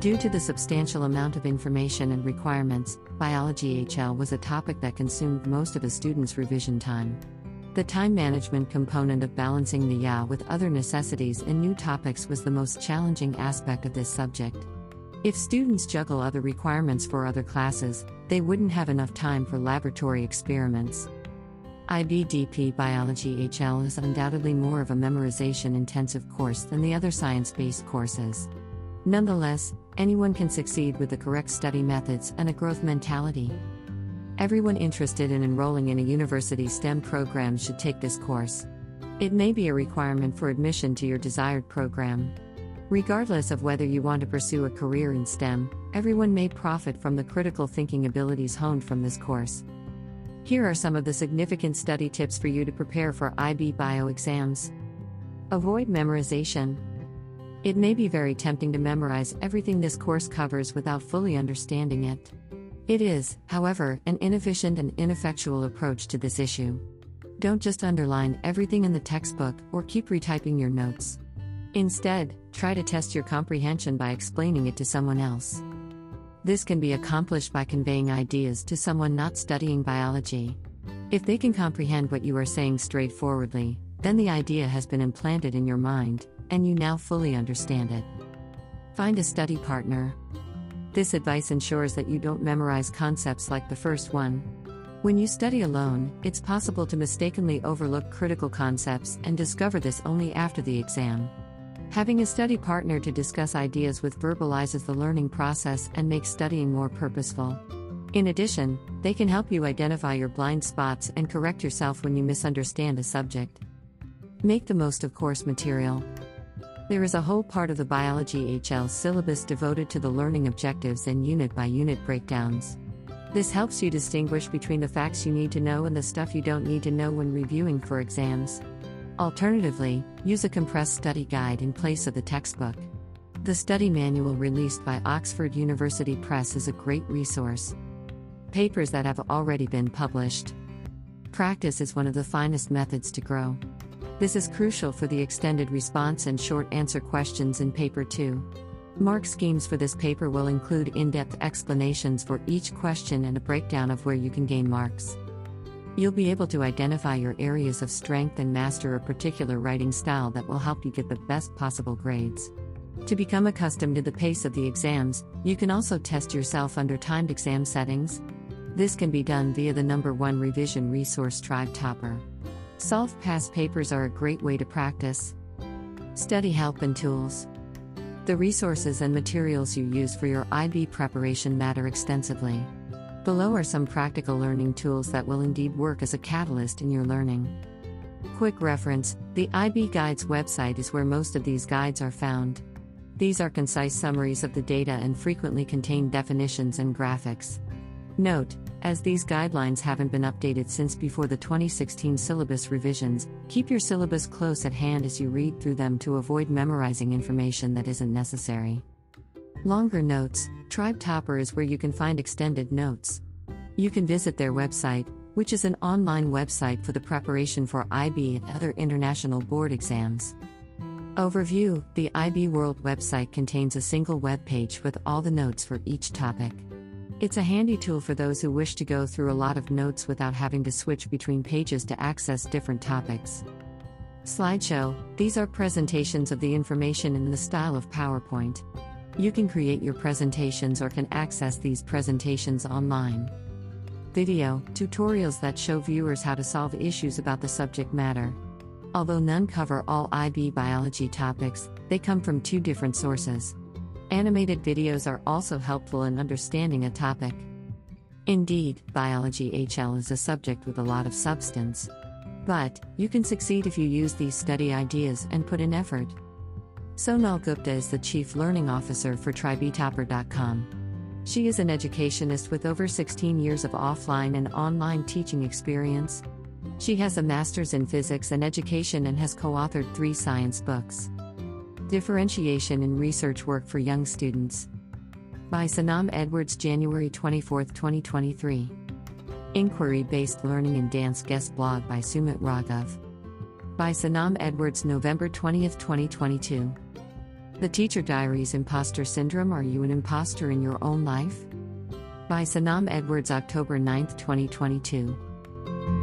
Due to the substantial amount of information and requirements, Biology HL was a topic that consumed most of a student's revision time. The time management component of balancing the IA with other necessities and new topics was the most challenging aspect of this subject. If students juggle other requirements for other classes, they wouldn't have enough time for laboratory experiments. IBDP Biology HL is undoubtedly more of a memorization intensive course than the other science based courses. Nonetheless, anyone can succeed with the correct study methods and a growth mentality. Everyone interested in enrolling in a university STEM program should take this course. It may be a requirement for admission to your desired program. Regardless of whether you want to pursue a career in STEM, everyone may profit from the critical thinking abilities honed from this course. Here are some of the significant study tips for you to prepare for IB bio exams. Avoid memorization. It may be very tempting to memorize everything this course covers without fully understanding it. It is, however, an inefficient and ineffectual approach to this issue. Don't just underline everything in the textbook or keep retyping your notes. Instead, try to test your comprehension by explaining it to someone else. This can be accomplished by conveying ideas to someone not studying biology. If they can comprehend what you are saying straightforwardly, then the idea has been implanted in your mind, and you now fully understand it. Find a study partner. This advice ensures that you don't memorize concepts like the first one. When you study alone, it's possible to mistakenly overlook critical concepts and discover this only after the exam. Having a study partner to discuss ideas with verbalizes the learning process and makes studying more purposeful. In addition, they can help you identify your blind spots and correct yourself when you misunderstand a subject. Make the most of course material. There is a whole part of the Biology HL syllabus devoted to the learning objectives and unit by unit breakdowns. This helps you distinguish between the facts you need to know and the stuff you don't need to know when reviewing for exams. Alternatively, use a compressed study guide in place of the textbook. The study manual released by Oxford University Press is a great resource. Papers that have already been published. Practice is one of the finest methods to grow. This is crucial for the extended response and short answer questions in Paper 2. Mark schemes for this paper will include in depth explanations for each question and a breakdown of where you can gain marks. You'll be able to identify your areas of strength and master a particular writing style that will help you get the best possible grades. To become accustomed to the pace of the exams, you can also test yourself under timed exam settings. This can be done via the number one revision resource Tribe Topper. Solve past papers are a great way to practice. Study help and tools. The resources and materials you use for your IB preparation matter extensively. Below are some practical learning tools that will indeed work as a catalyst in your learning. Quick reference The IB Guides website is where most of these guides are found. These are concise summaries of the data and frequently contain definitions and graphics. Note, as these guidelines haven't been updated since before the 2016 syllabus revisions, keep your syllabus close at hand as you read through them to avoid memorizing information that isn't necessary. Longer notes Tribe Topper is where you can find extended notes. You can visit their website, which is an online website for the preparation for IB and other international board exams. Overview The IB World website contains a single web page with all the notes for each topic. It's a handy tool for those who wish to go through a lot of notes without having to switch between pages to access different topics. Slideshow These are presentations of the information in the style of PowerPoint. You can create your presentations or can access these presentations online. Video tutorials that show viewers how to solve issues about the subject matter. Although none cover all IB biology topics, they come from two different sources. Animated videos are also helpful in understanding a topic. Indeed, Biology HL is a subject with a lot of substance. But, you can succeed if you use these study ideas and put in effort. Sonal Gupta is the Chief Learning Officer for TribeTopper.com. She is an educationist with over 16 years of offline and online teaching experience. She has a master's in physics and education and has co authored three science books. Differentiation in Research Work for Young Students. By Sanam Edwards, January 24, 2023. Inquiry Based Learning in Dance Guest Blog by Sumit Raghav. By Sanam Edwards, November 20, 2022. The Teacher Diaries Imposter Syndrome Are You an Imposter in Your Own Life? By Sanam Edwards, October 9, 2022.